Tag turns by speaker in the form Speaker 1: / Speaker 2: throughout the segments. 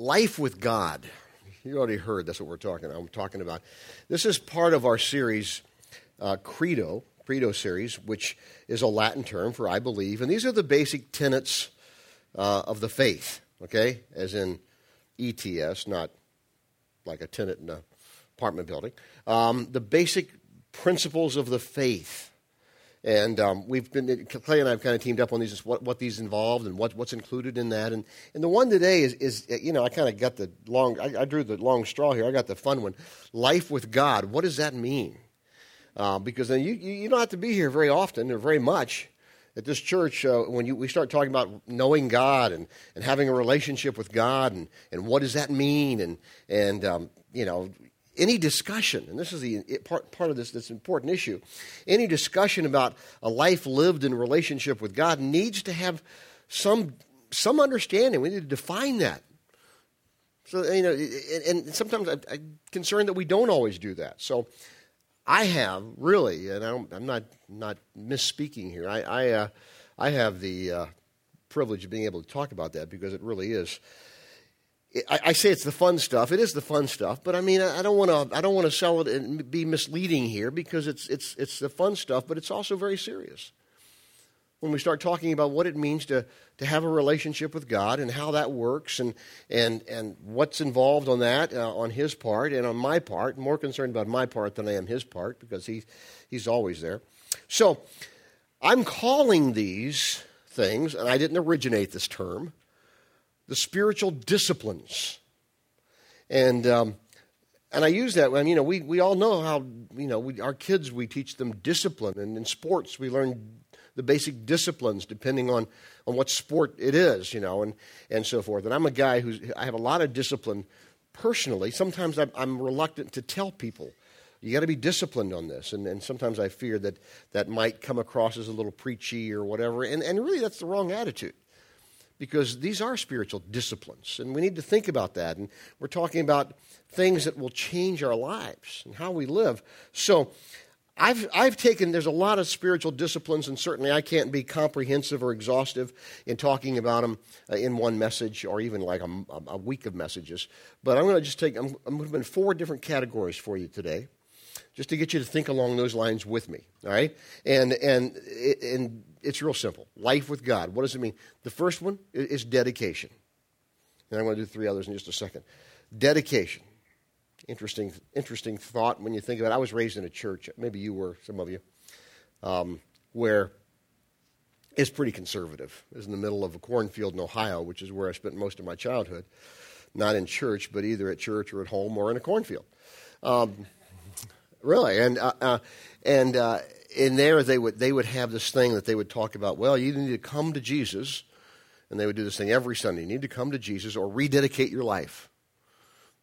Speaker 1: Life with God. You already heard that's what we're talking about. I'm talking about. This is part of our series, uh, Credo, Credo series, which is a Latin term for I believe. And these are the basic tenets uh, of the faith, okay? As in ETS, not like a tenant in an apartment building. Um, the basic principles of the faith, and um, we've been, Clay and I have kind of teamed up on these, what, what these involved and what, what's included in that. And, and the one today is, is you know, I kind of got the long, I, I, drew the long straw here. I got the fun one. Life with God. What does that mean? Uh, because then you, you don't have to be here very often or very much at this church, uh, when you, we start talking about knowing God and, and having a relationship with God and, and what does that mean, and, and um, you know, any discussion, and this is the part, part of this this important issue, any discussion about a life lived in relationship with God needs to have some, some understanding. We need to define that. So, you know, and, and sometimes I, I'm concerned that we don't always do that. So, I have really, and I am not not misspeaking here. I I, uh, I have the uh, privilege of being able to talk about that because it really is I, say it's the fun stuff. It is the fun stuff, but I mean, I don't want to. I don't want to sell it and be misleading here because it's it's it's the fun stuff, but it's also very serious. When we start talking about what it means to to have a relationship with God and how that works and and and what's involved on that uh, on His part and on my part, I'm more concerned about my part than I am His part because He He's always there. So I'm calling these things, and I didn't originate this term the spiritual disciplines. And, um, and I use that mean, you know, we, we all know how, you know, we, our kids, we teach them discipline. And in sports, we learn the basic disciplines depending on, on what sport it is, you know, and, and so forth. And I'm a guy who's, I have a lot of discipline personally. Sometimes I'm, I'm reluctant to tell people you got to be disciplined on this. And, and sometimes I fear that that might come across as a little preachy or whatever. And, and really, that's the wrong attitude because these are spiritual disciplines, and we need to think about that. And we're talking about things that will change our lives and how we live. So, I've, I've taken, there's a lot of spiritual disciplines, and certainly I can't be comprehensive or exhaustive in talking about them uh, in one message or even like a, a week of messages. But I'm going to just take, I'm, I'm going to put in four different categories for you today just to get you to think along those lines with me all right and and and it's real simple. Life with God. What does it mean? The first one is dedication. And I'm going to do three others in just a second. Dedication. Interesting, interesting thought when you think about it. I was raised in a church, maybe you were, some of you, um, where it's pretty conservative. was in the middle of a cornfield in Ohio, which is where I spent most of my childhood. Not in church, but either at church or at home or in a cornfield. Um, really, and uh, uh, and uh, in there they would they would have this thing that they would talk about. Well, you need to come to Jesus, and they would do this thing every Sunday. You need to come to Jesus or rededicate your life.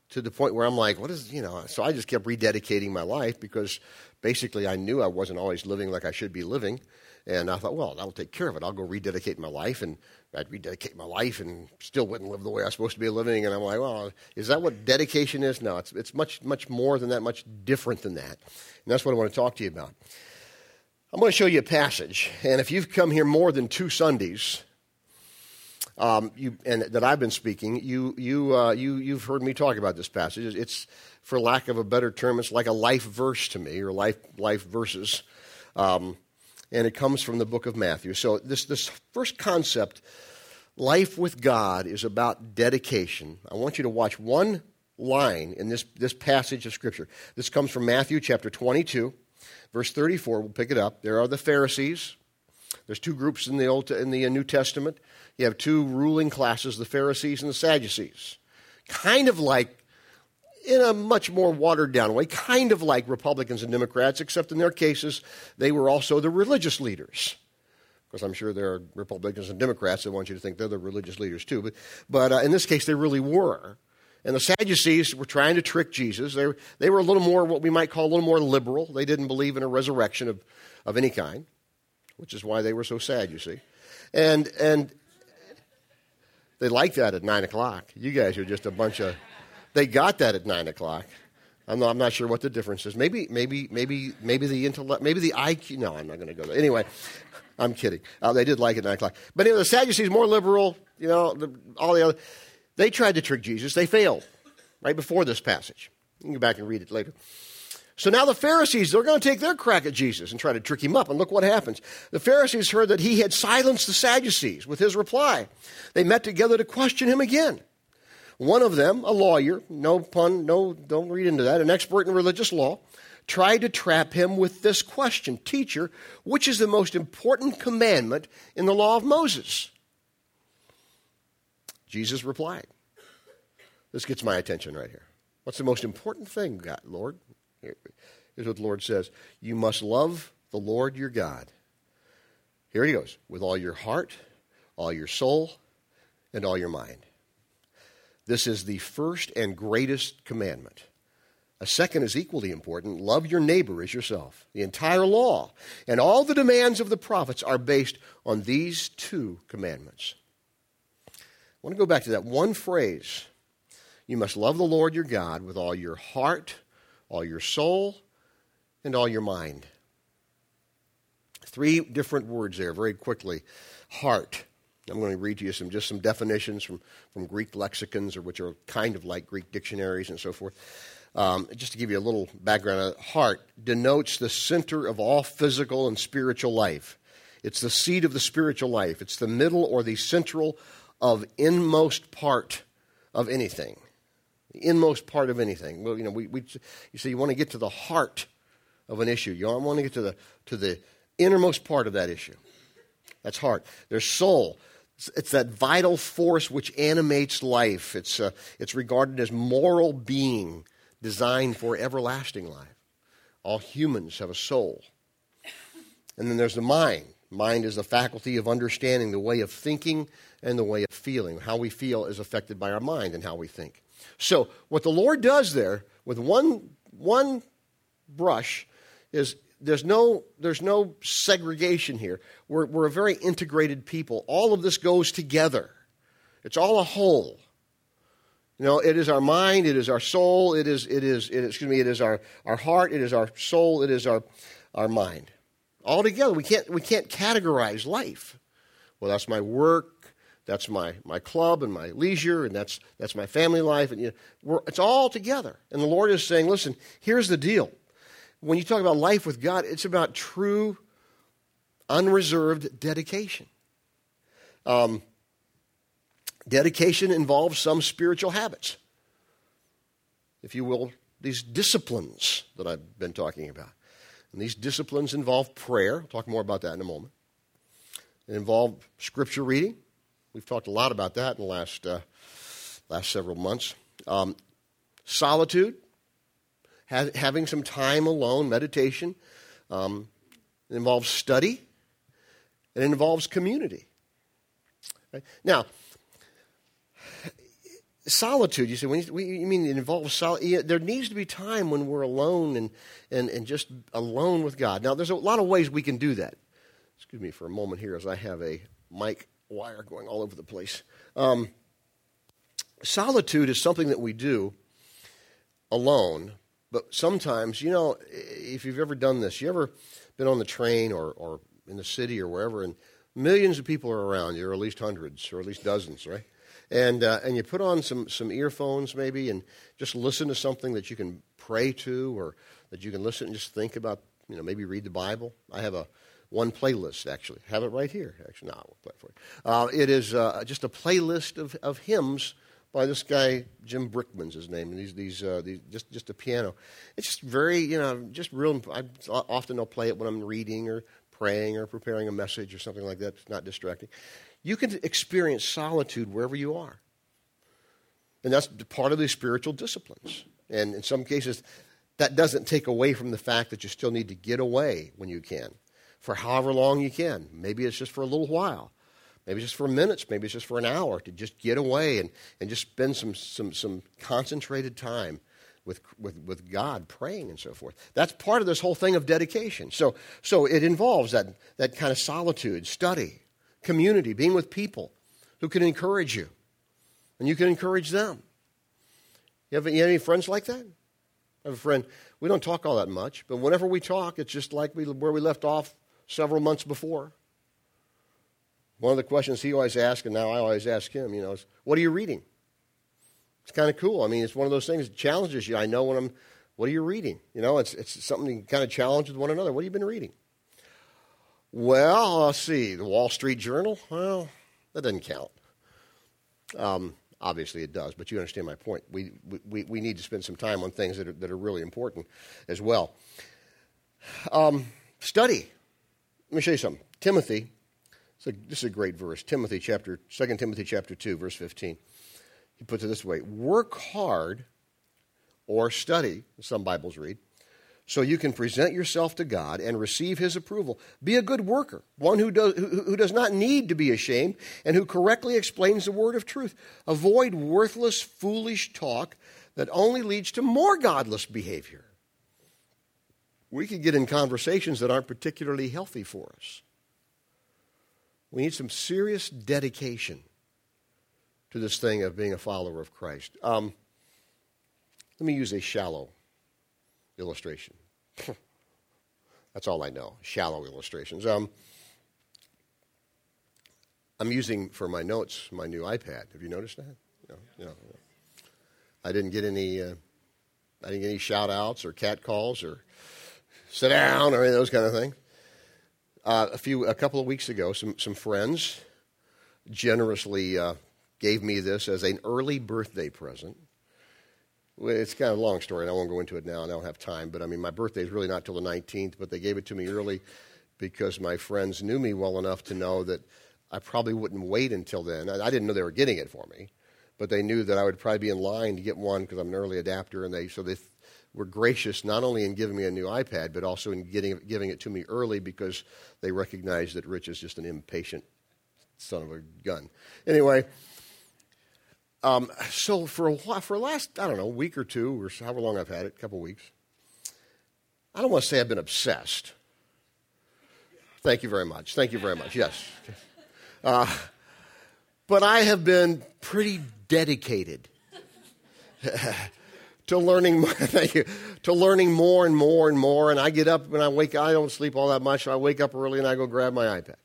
Speaker 1: To the point where I'm like, what is you know? So I just kept rededicating my life because basically I knew I wasn't always living like I should be living, and I thought, well, that'll take care of it. I'll go rededicate my life, and I'd rededicate my life, and still wouldn't live the way I was supposed to be living. And I'm like, well, is that what dedication is? No, it's it's much much more than that, much different than that, and that's what I want to talk to you about. I'm going to show you a passage, and if you've come here more than two Sundays, um, you, and that I've been speaking, you, you, uh, you, you've heard me talk about this passage. It's, for lack of a better term, it's like a life verse to me, or life, life verses. Um, and it comes from the book of Matthew. So, this, this first concept, life with God, is about dedication. I want you to watch one line in this, this passage of Scripture. This comes from Matthew chapter 22 Verse 34, we'll pick it up. There are the Pharisees. There's two groups in the, Old, in the New Testament. You have two ruling classes, the Pharisees and the Sadducees. Kind of like, in a much more watered down way, kind of like Republicans and Democrats, except in their cases, they were also the religious leaders because I'm sure there are Republicans and Democrats that want you to think they're the religious leaders too. But, but uh, in this case, they really were. And the Sadducees were trying to trick Jesus. They were, they were a little more, what we might call a little more liberal. They didn't believe in a resurrection of, of any kind, which is why they were so sad, you see. And, and they liked that at 9 o'clock. You guys are just a bunch of, they got that at 9 o'clock. I'm not, I'm not sure what the difference is. Maybe, maybe, maybe, maybe the intellect, maybe the IQ. No, I'm not going to go there. Anyway, I'm kidding. Uh, they did like it at 9 o'clock. But anyway, the Sadducees, more liberal, you know, the, all the other they tried to trick Jesus, they failed right before this passage. You can go back and read it later. So now the Pharisees, they're going to take their crack at Jesus and try to trick him up. And look what happens. The Pharisees heard that he had silenced the Sadducees with his reply. They met together to question him again. One of them, a lawyer, no pun, no, don't read into that, an expert in religious law, tried to trap him with this question Teacher, which is the most important commandment in the law of Moses? Jesus replied. This gets my attention right here. What's the most important thing, God, Lord? Here's what the Lord says You must love the Lord your God. Here he goes with all your heart, all your soul, and all your mind. This is the first and greatest commandment. A second is equally important love your neighbor as yourself. The entire law and all the demands of the prophets are based on these two commandments. I want to go back to that one phrase. You must love the Lord your God with all your heart, all your soul, and all your mind. Three different words there, very quickly. Heart. I'm going to read to you some just some definitions from, from Greek lexicons, or which are kind of like Greek dictionaries and so forth. Um, just to give you a little background, uh, heart denotes the center of all physical and spiritual life. It's the seat of the spiritual life. It's the middle or the central of inmost part of anything. The inmost part of anything. Well, you know, we, we you see, you want to get to the heart of an issue. You want to get to the to the innermost part of that issue. That's heart. There's soul. It's, it's that vital force which animates life. It's uh, it's regarded as moral being designed for everlasting life. All humans have a soul. And then there's the mind. Mind is the faculty of understanding the way of thinking and the way of feeling. How we feel is affected by our mind and how we think. So, what the Lord does there with one, one brush is there's no, there's no segregation here. We're, we're a very integrated people. All of this goes together, it's all a whole. You know, it is our mind, it is our soul, it is, it is, it, excuse me, it is our, our heart, it is our soul, it is our, our mind altogether. We can't, we can't categorize life. Well, that's my work, that's my, my club and my leisure, and that's, that's my family life. And you know, it's all together. And the Lord is saying, listen, here's the deal. When you talk about life with God, it's about true, unreserved dedication. Um, dedication involves some spiritual habits, if you will, these disciplines that I've been talking about. And these disciplines involve prayer. I'll talk more about that in a moment. They involve scripture reading. We've talked a lot about that in the last, uh, last several months. Um, solitude, ha- having some time alone, meditation. Um, it involves study. It involves community. Right? Now, solitude you say when you, you mean it involves solitude. there needs to be time when we're alone and, and, and just alone with god now there's a lot of ways we can do that excuse me for a moment here as i have a mic wire going all over the place um, solitude is something that we do alone but sometimes you know if you've ever done this you ever been on the train or, or in the city or wherever and millions of people are around you or at least hundreds or at least dozens right and uh, and you put on some some earphones maybe and just listen to something that you can pray to or that you can listen and just think about you know maybe read the Bible. I have a one playlist actually I have it right here actually no I'll play it for you. Uh, it is uh, just a playlist of of hymns by this guy Jim Brickman's his name, and these these, uh, these just just a piano. It's just very you know just real. I often I'll play it when I'm reading or praying or preparing a message or something like that. It's not distracting. You can experience solitude wherever you are. And that's part of the spiritual disciplines. And in some cases, that doesn't take away from the fact that you still need to get away when you can, for however long you can. Maybe it's just for a little while. Maybe just for minutes, maybe it's just for an hour, to just get away and, and just spend some, some, some concentrated time with, with, with God, praying and so forth. That's part of this whole thing of dedication. So, so it involves that, that kind of solitude, study, community, being with people who can encourage you, and you can encourage them. You have, you have any friends like that? I have a friend. We don't talk all that much, but whenever we talk, it's just like we, where we left off several months before. One of the questions he always asks, and now I always ask him, you know, is what are you reading? It's kind of cool. I mean, it's one of those things that challenges you. I know when I'm, what are you reading? You know, it's, it's something you kind of challenge with one another. What have you been reading? Well, let's see. The Wall Street Journal? Well, that doesn't count. Um, obviously, it does, but you understand my point. We, we, we need to spend some time on things that are, that are really important as well. Um, study. Let me show you something. Timothy, so this is a great verse. Timothy chapter, 2 Timothy chapter 2, verse 15. He puts it this way Work hard or study, some Bibles read, so you can present yourself to God and receive His approval. Be a good worker, one who does, who, who does not need to be ashamed and who correctly explains the word of truth. Avoid worthless, foolish talk that only leads to more godless behavior. We could get in conversations that aren't particularly healthy for us. We need some serious dedication to this thing of being a follower of Christ. Um, let me use a shallow illustration. That's all I know, shallow illustrations. Um, I'm using for my notes my new iPad. Have you noticed that? No, no, no. I didn't get any. Uh, I didn't get any shout outs or cat calls or sit down or any of those kind of things. Uh, a few, a couple of weeks ago, some some friends generously uh, gave me this as an early birthday present it's kind of a long story, and I won't go into it now, and I don't have time. But I mean, my birthday is really not till the 19th, but they gave it to me early because my friends knew me well enough to know that I probably wouldn't wait until then. I, didn't know they were getting it for me, but they knew that I would probably be in line to get one because I'm an early adapter, and they so they th- were gracious not only in giving me a new iPad, but also in getting giving it to me early because they recognized that Rich is just an impatient son of a gun. Anyway. Um, so for a while, for the last, I don't know, week or two or however long I've had it, a couple weeks, I don't want to say I've been obsessed. Thank you very much. Thank you very much. Yes. Uh, but I have been pretty dedicated to learning. thank you. To learning more and more and more. And I get up and I wake. I don't sleep all that much. I wake up early and I go grab my iPad.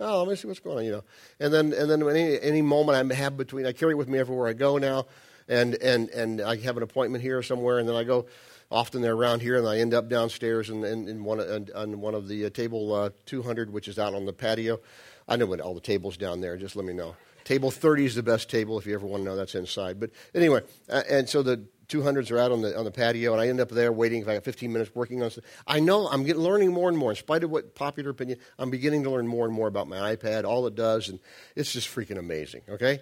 Speaker 1: Oh, let me see what's going on, you know. And then, and then any, any moment I have between, I carry it with me everywhere I go now, and, and, and I have an appointment here somewhere, and then I go, often they're around here, and I end up downstairs and in, in, in, one, in, on one of the uh, table uh, 200, which is out on the patio. I know what all the tables down there, just let me know. Table 30 is the best table if you ever want to know that's inside. But anyway, uh, and so the 200s are out on the, on the patio, and I end up there waiting if I got 15 minutes working on stuff. I know I'm getting, learning more and more. In spite of what popular opinion, I'm beginning to learn more and more about my iPad, all it does, and it's just freaking amazing, okay?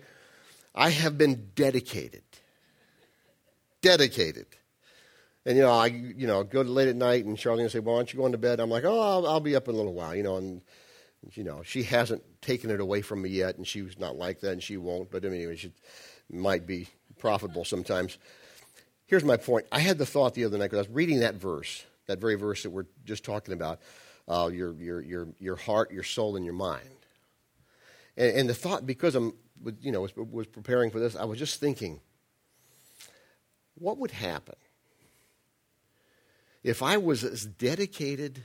Speaker 1: I have been dedicated. Dedicated. And, you know, I, you know, go late at night, and Charlene will say, well, why don't you go into bed? I'm like, oh, I'll, I'll be up in a little while, you know, and, you know, she hasn't taken it away from me yet, and she was not like that, and she won't, but I anyway, she might be profitable sometimes here's my point. I had the thought the other night because I was reading that verse, that very verse that we're just talking about, uh, your, your, your, your heart, your soul, and your mind. And, and the thought, because I'm, you know, was, was preparing for this, I was just thinking, what would happen if I was as dedicated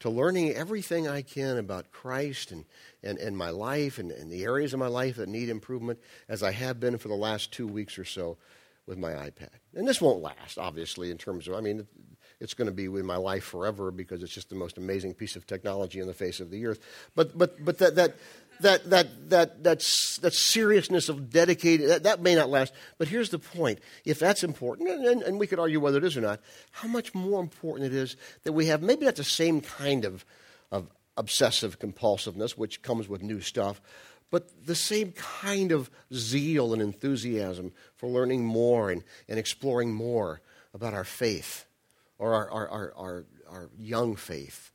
Speaker 1: to learning everything I can about Christ and, and, and my life and, and the areas of my life that need improvement as I have been for the last two weeks or so? with my iPad. And this won't last, obviously, in terms of, I mean, it's going to be with my life forever because it's just the most amazing piece of technology on the face of the earth. But, but, but that, that, that, that, that, that seriousness of dedicated, that, that may not last. But here's the point if that's important, and, and we could argue whether it is or not, how much more important it is that we have maybe not the same kind of, of obsessive compulsiveness, which comes with new stuff, but the same kind of zeal and enthusiasm for learning more and, and exploring more about our faith or our, our, our, our, our young faith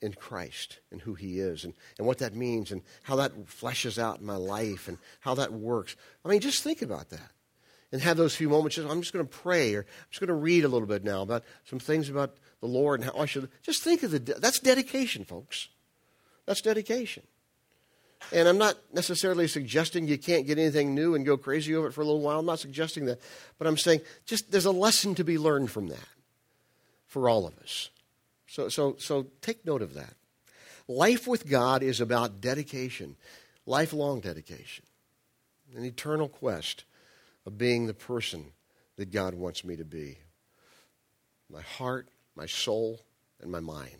Speaker 1: in Christ and who He is and, and what that means and how that fleshes out in my life and how that works. I mean, just think about that and have those few moments. Just, I'm just going to pray or I'm just going to read a little bit now about some things about the Lord and how I should. Just think of the. That's dedication, folks. That's dedication. And I'm not necessarily suggesting you can't get anything new and go crazy over it for a little while. I'm not suggesting that. But I'm saying just there's a lesson to be learned from that for all of us. So, so, so take note of that. Life with God is about dedication, lifelong dedication, an eternal quest of being the person that God wants me to be my heart, my soul, and my mind.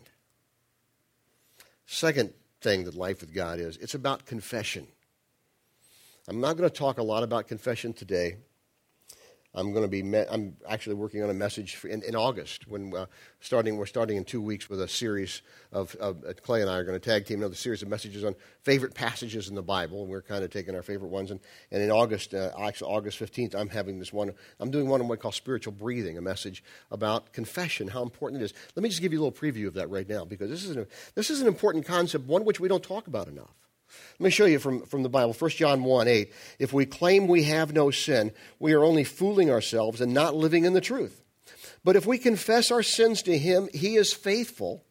Speaker 1: Second thing that life with God is. It's about confession. I'm not going to talk a lot about confession today I'm going to be. Me- I'm actually working on a message in, in August. When uh, starting, we're starting in two weeks with a series of, of uh, Clay and I are going to tag team another series of messages on favorite passages in the Bible, and we're kind of taking our favorite ones. And, and in August, uh, actually August 15th, I'm having this one. I'm doing one on what I call spiritual breathing, a message about confession, how important it is. Let me just give you a little preview of that right now, because this is an, this is an important concept, one which we don't talk about enough. Let me show you from, from the Bible, 1 John 1 8. If we claim we have no sin, we are only fooling ourselves and not living in the truth. But if we confess our sins to Him, He is faithful.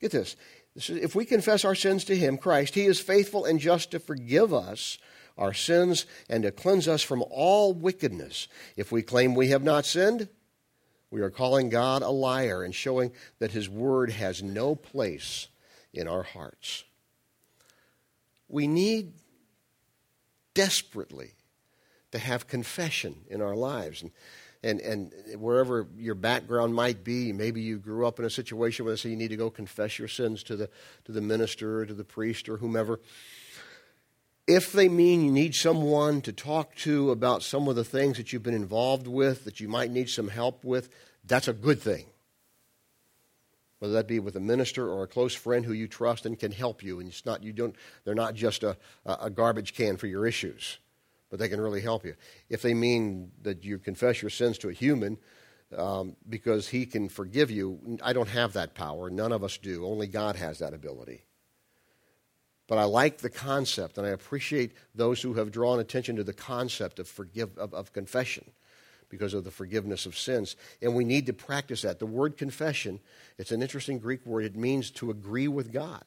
Speaker 1: Get this. this if we confess our sins to Him, Christ, He is faithful and just to forgive us our sins and to cleanse us from all wickedness. If we claim we have not sinned, we are calling God a liar and showing that His Word has no place in our hearts. We need desperately to have confession in our lives. And, and, and wherever your background might be, maybe you grew up in a situation where they say you need to go confess your sins to the, to the minister or to the priest or whomever. If they mean you need someone to talk to about some of the things that you've been involved with, that you might need some help with, that's a good thing whether that be with a minister or a close friend who you trust and can help you. And it's not, you don't, they're not just a, a garbage can for your issues, but they can really help you. If they mean that you confess your sins to a human um, because he can forgive you, I don't have that power. None of us do. Only God has that ability. But I like the concept, and I appreciate those who have drawn attention to the concept of, forgive, of, of confession because of the forgiveness of sins. And we need to practice that. The word confession, it's an interesting Greek word. It means to agree with God.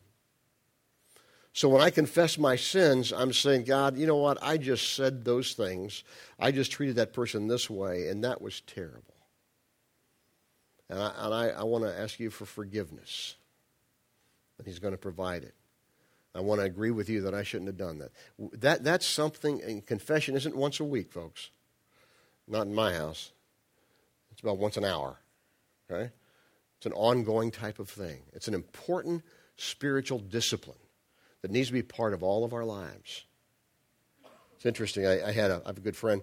Speaker 1: So when I confess my sins, I'm saying, God, you know what? I just said those things. I just treated that person this way, and that was terrible. And I, and I, I want to ask you for forgiveness. And He's going to provide it. I want to agree with you that I shouldn't have done that. that that's something, and confession isn't once a week, folks. Not in my house. It's about once an hour. Okay? It's an ongoing type of thing. It's an important spiritual discipline that needs to be part of all of our lives. It's interesting. I, I had a, I have a good friend.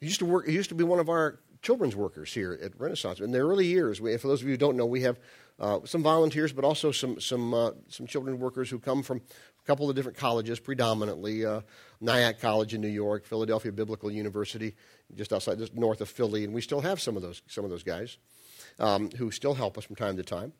Speaker 1: He used to work. He used to be one of our children's workers here at Renaissance. In the early years, we, for those of you who don't know, we have uh, some volunteers, but also some some uh, some children workers who come from a couple of different colleges, predominantly uh, Nyack College in New York, Philadelphia Biblical University, just outside, just north of Philly, and we still have some of those some of those guys um, who still help us from time to time,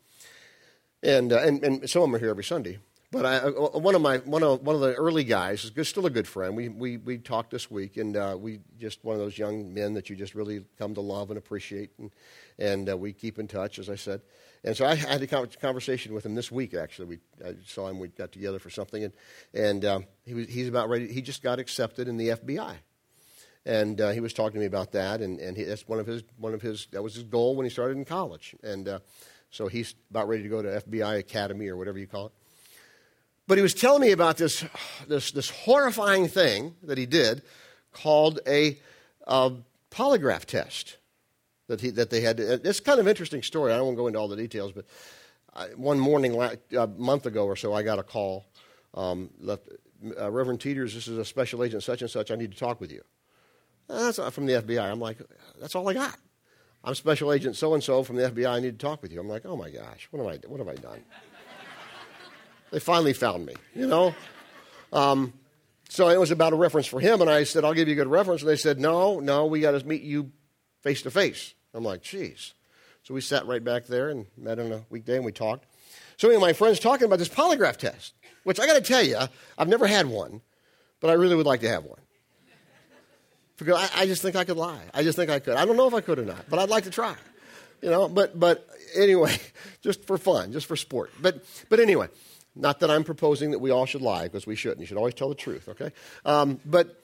Speaker 1: and, uh, and and some of them are here every Sunday. But I, uh, uh, one of my one of one of the early guys is still a good friend. We we we talked this week, and uh, we just one of those young men that you just really come to love and appreciate, and and uh, we keep in touch, as I said. And so I had a conversation with him this week. Actually, we I saw him. We got together for something, and and um, he was he's about ready. He just got accepted in the FBI, and uh, he was talking to me about that. And and he, that's one of his one of his that was his goal when he started in college, and uh, so he's about ready to go to FBI Academy or whatever you call it but he was telling me about this, this, this horrifying thing that he did called a, a polygraph test that, he, that they had. It's kind of interesting story. I won't go into all the details, but I, one morning a month ago or so, I got a call. Um, left, uh, Reverend Teeters, this is a special agent such and such. I need to talk with you. Uh, that's not from the FBI. I'm like, that's all I got. I'm special agent so and so from the FBI. I need to talk with you. I'm like, oh my gosh, what have I, what have I done? They finally found me, you know? Um, so it was about a reference for him, and I said, I'll give you a good reference. And they said, No, no, we got to meet you face to face. I'm like, Geez. So we sat right back there and met on a weekday and we talked. So, anyway, my friend's talking about this polygraph test, which I got to tell you, I've never had one, but I really would like to have one. Because I, I just think I could lie. I just think I could. I don't know if I could or not, but I'd like to try. You know, but, but anyway, just for fun, just for sport. But, but anyway, not that I'm proposing that we all should lie, because we shouldn't. You should always tell the truth, okay? Um, but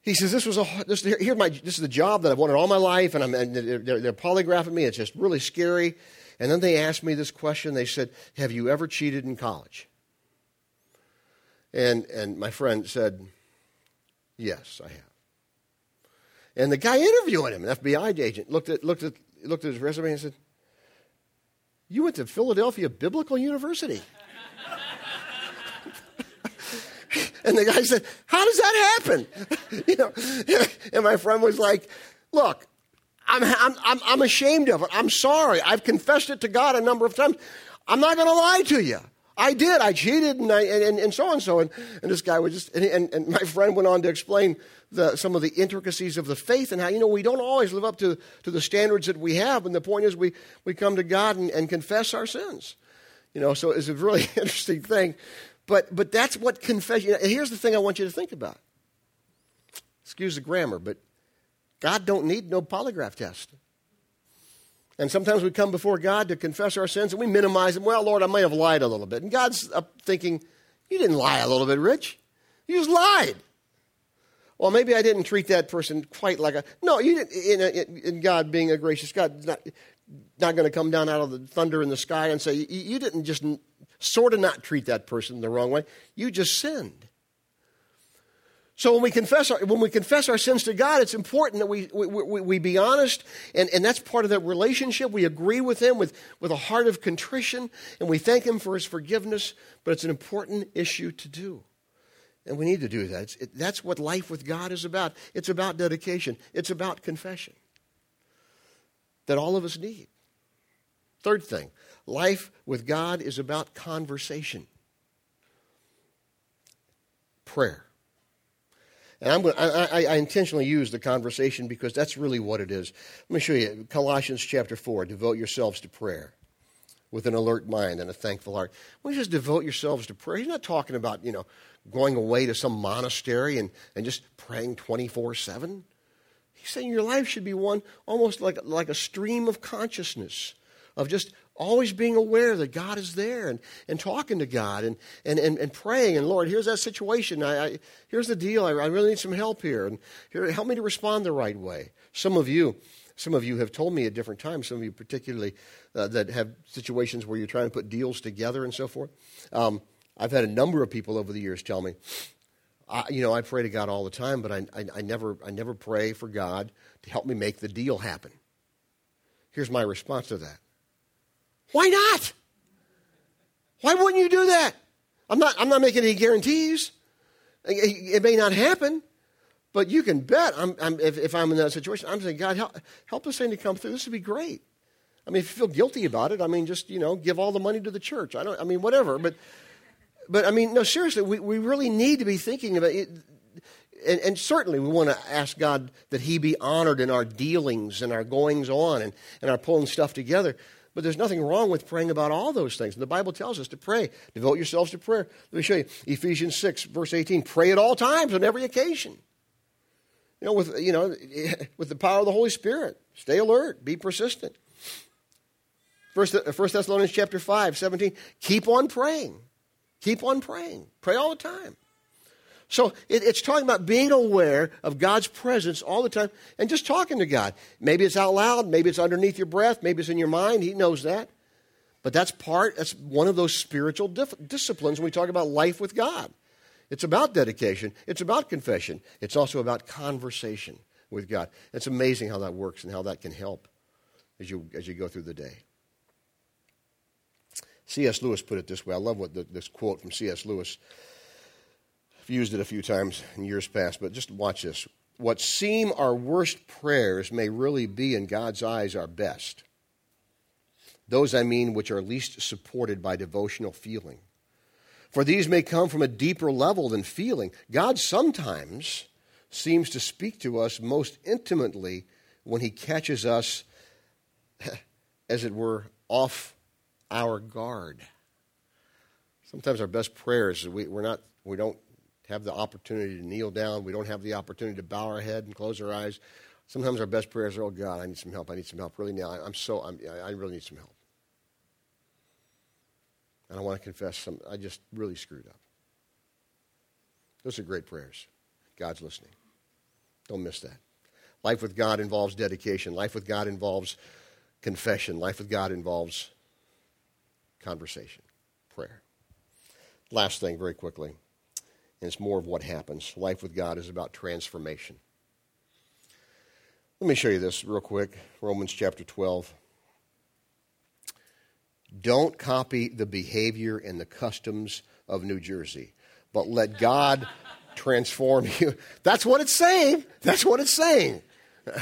Speaker 1: he says, this was a, this, here my, this is the job that I've wanted all my life, and, I'm, and they're, they're polygraphing me. It's just really scary. And then they asked me this question. They said, have you ever cheated in college? And, and my friend said, yes, I have. And the guy interviewing him, an FBI agent, looked at, looked at, looked at his resume and said, you went to Philadelphia Biblical University. And the guy said, How does that happen? you know, and my friend was like, Look, I'm, I'm, I'm, ashamed of it. I'm sorry. I've confessed it to God a number of times. I'm not going to lie to you. I did. I cheated, and I and, and, so and so. And, and this guy was just. And, and, and my friend went on to explain the, some of the intricacies of the faith and how you know we don't always live up to, to the standards that we have. And the point is, we we come to God and, and confess our sins. You know, so it's a really interesting thing but, but that's what confession. Here's the thing I want you to think about. Excuse the grammar, but God don't need no polygraph test. And sometimes we come before God to confess our sins and we minimize them. Well, Lord, I may have lied a little bit. And God's up thinking, You didn't lie a little bit, Rich. You just lied. Well, maybe I didn't treat that person quite like a. No, you didn't. In, a, in God being a gracious God, not, not going to come down out of the thunder in the sky and say, You, you didn't just sort of not treat that person the wrong way. You just sinned. So when we confess our, when we confess our sins to God, it's important that we, we, we, we be honest, and, and that's part of that relationship. We agree with Him with, with a heart of contrition, and we thank Him for His forgiveness, but it's an important issue to do. And we need to do that. It, that's what life with God is about. It's about dedication, it's about confession that all of us need. Third thing, Life with God is about conversation, prayer. And I'm going to, I, I intentionally use the conversation because that's really what it is. Let me show you Colossians chapter 4 devote yourselves to prayer with an alert mind and a thankful heart. We just devote yourselves to prayer. He's not talking about, you know, going away to some monastery and, and just praying 24 7. He's saying your life should be one almost like, like a stream of consciousness, of just always being aware that God is there and, and talking to God and, and, and, and praying. And Lord, here's that situation. I, I here's the deal. I, I, really need some help here. And here, help me to respond the right way. Some of you, some of you have told me at different times, some of you particularly uh, that have situations where you're trying to put deals together and so forth. Um, I've had a number of people over the years tell me, I, you know, I pray to God all the time, but I, I, I, never, I never pray for God to help me make the deal happen. Here's my response to that why not? Why wouldn't you do that? I'm not, I'm not making any guarantees. It, may not happen, but you can bet I'm, I'm, if, if, I'm in that situation, I'm saying, God, help, help this thing to come through. This would be great. I mean, if you feel guilty about it, I mean, just, you know, give all the money to the church. I don't, I mean, whatever. But, but I mean, no, seriously, we, we really need to be thinking about it. And, and, certainly we want to ask God that He be honored in our dealings and our goings on and, and our pulling stuff together. But there's nothing wrong with praying about all those things. And the Bible tells us to pray, devote yourselves to prayer. Let me show you Ephesians 6, verse 18 pray at all times, on every occasion. You know, with, you know, with the power of the Holy Spirit, stay alert, be persistent. First, uh, First Thessalonians chapter 5, 17, keep on praying. Keep on praying. Pray all the time. So it, it's talking about being aware of God's presence all the time and just talking to God. Maybe it's out loud, maybe it's underneath your breath, maybe it's in your mind. He knows that. But that's part, that's one of those spiritual dif- disciplines when we talk about life with God. It's about dedication, it's about confession, it's also about conversation with God. It's amazing how that works and how that can help as you, as you go through the day. C.S. Lewis put it this way. I love what the, this quote from C.S. Lewis I've used it a few times in years past, but just watch this. What seem our worst prayers may really be in God's eyes our best. Those, I mean, which are least supported by devotional feeling. For these may come from a deeper level than feeling. God sometimes seems to speak to us most intimately when he catches us, as it were, off our guard. Sometimes our best prayers, we, we're not, we don't have the opportunity to kneel down. We don't have the opportunity to bow our head and close our eyes. Sometimes our best prayers are, "Oh God, I need some help. I need some help. Really now, I'm so I'm, I really need some help." And I want to confess some. I just really screwed up. Those are great prayers. God's listening. Don't miss that. Life with God involves dedication. Life with God involves confession. Life with God involves conversation, prayer. Last thing, very quickly and it's more of what happens. Life with God is about transformation. Let me show you this real quick Romans chapter 12. Don't copy the behavior and the customs of New Jersey, but let God transform you. That's what it's saying. That's what it's saying.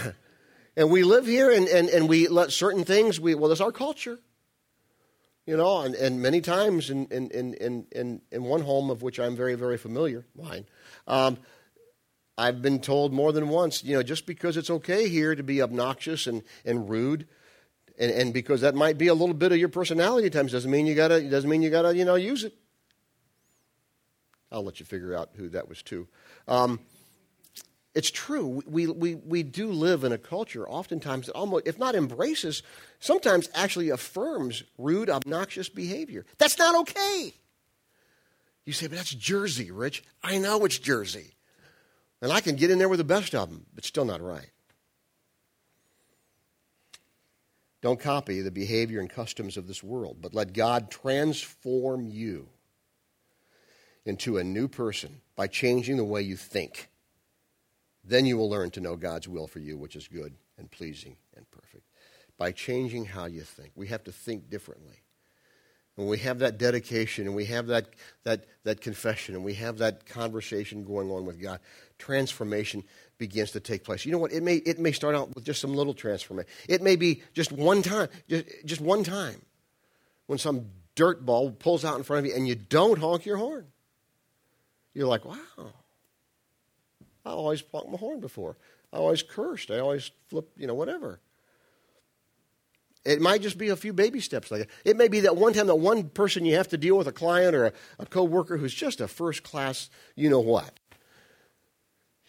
Speaker 1: and we live here and, and, and we let certain things, we, well, it's our culture you know, and, and many times in, in, in, in, in one home of which I'm very, very familiar, mine, um, I've been told more than once, you know, just because it's okay here to be obnoxious and, and rude, and, and because that might be a little bit of your personality at times, doesn't mean you gotta doesn't mean you gotta, you know, use it. I'll let you figure out who that was to. Um, it's true. We, we, we do live in a culture, oftentimes, that almost, if not embraces, sometimes actually affirms rude, obnoxious behavior. That's not okay. You say, but that's Jersey, Rich. I know it's Jersey. And I can get in there with the best of them, but still not right. Don't copy the behavior and customs of this world, but let God transform you into a new person by changing the way you think then you will learn to know God's will for you, which is good and pleasing and perfect. By changing how you think, we have to think differently. When we have that dedication and we have that, that, that confession and we have that conversation going on with God, transformation begins to take place. You know what? It may, it may start out with just some little transformation. It may be just one time, just, just one time when some dirt ball pulls out in front of you and you don't honk your horn. You're like, wow, I always plunked my horn before. I always cursed. I always flipped, you know, whatever. It might just be a few baby steps like that. It may be that one time that one person you have to deal with, a client or a, a coworker who's just a first class, you know what.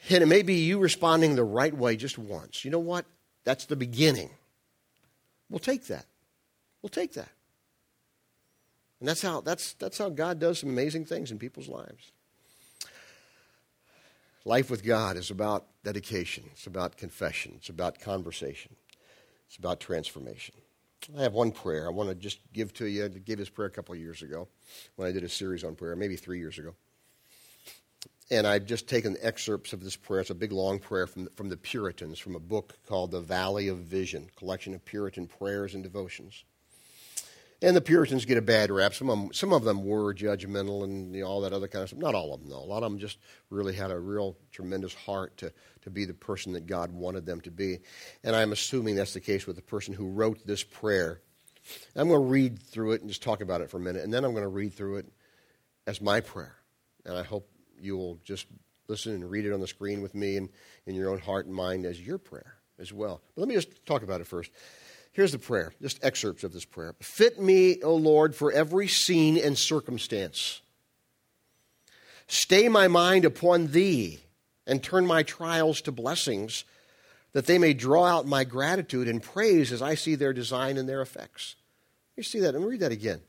Speaker 1: And it may be you responding the right way just once. You know what? That's the beginning. We'll take that. We'll take that. And that's how, that's, that's how God does some amazing things in people's lives. Life with God is about dedication, it's about confession, it's about conversation, it's about transformation. I have one prayer I want to just give to you. I gave this prayer a couple of years ago when I did a series on prayer, maybe three years ago. And I've just taken excerpts of this prayer. It's a big, long prayer from, from the Puritans, from a book called The Valley of Vision, collection of Puritan prayers and devotions. And the Puritans get a bad rap. Some of them, some of them were judgmental and you know, all that other kind of stuff. Not all of them, though. A lot of them just really had a real tremendous heart to, to be the person that God wanted them to be. And I'm assuming that's the case with the person who wrote this prayer. I'm going to read through it and just talk about it for a minute. And then I'm going to read through it as my prayer. And I hope you will just listen and read it on the screen with me and in your own heart and mind as your prayer as well. But let me just talk about it first. Here's the prayer, just excerpts of this prayer. Fit me, O Lord, for every scene and circumstance. Stay my mind upon thee and turn my trials to blessings, that they may draw out my gratitude and praise as I see their design and their effects. You see that? Let me read that again.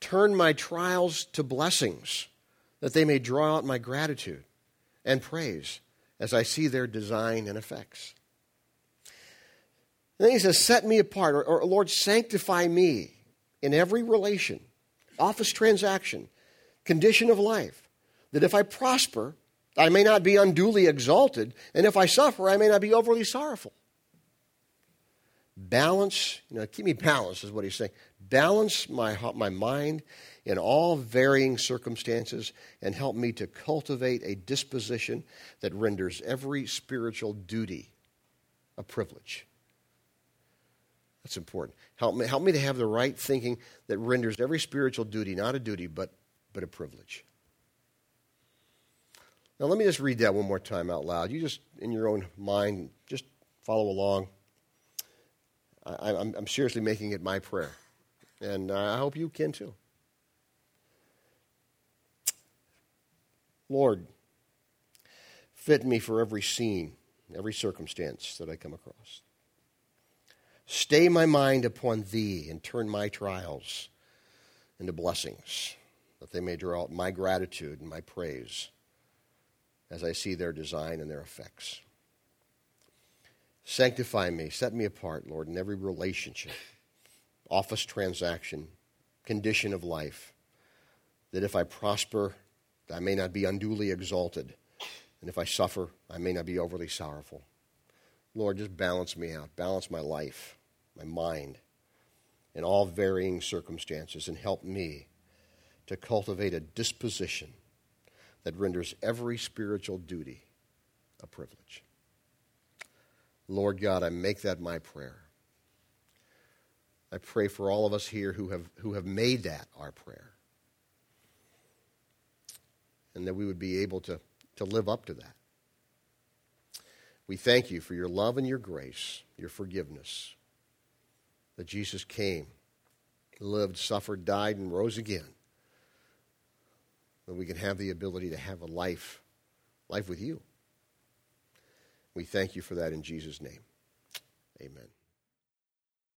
Speaker 1: Turn my trials to blessings, that they may draw out my gratitude and praise as I see their design and effects. And then he says, Set me apart, or, or Lord, sanctify me in every relation, office transaction, condition of life, that if I prosper, I may not be unduly exalted, and if I suffer, I may not be overly sorrowful. Balance, you know, keep me balanced is what he's saying. Balance my, my mind in all varying circumstances and help me to cultivate a disposition that renders every spiritual duty a privilege. That's important. Help me, help me to have the right thinking that renders every spiritual duty not a duty, but, but a privilege. Now, let me just read that one more time out loud. You just, in your own mind, just follow along. I, am am seriously making it my prayer, and I hope you can too. Lord, fit me for every scene, every circumstance that I come across Stay my mind upon thee and turn my trials into blessings, that they may draw out my gratitude and my praise as I see their design and their effects. Sanctify me, set me apart, Lord, in every relationship, office transaction, condition of life, that if I prosper, I may not be unduly exalted, and if I suffer, I may not be overly sorrowful. Lord, just balance me out, balance my life my mind, in all varying circumstances, and help me to cultivate a disposition that renders every spiritual duty a privilege. Lord God, I make that my prayer. I pray for all of us here who have, who have made that our prayer. And that we would be able to, to live up to that. We thank you for your love and your grace, your forgiveness that Jesus came, lived, suffered, died, and rose again, that we can have the ability to have a life, life with you. We thank you for that in Jesus' name. Amen.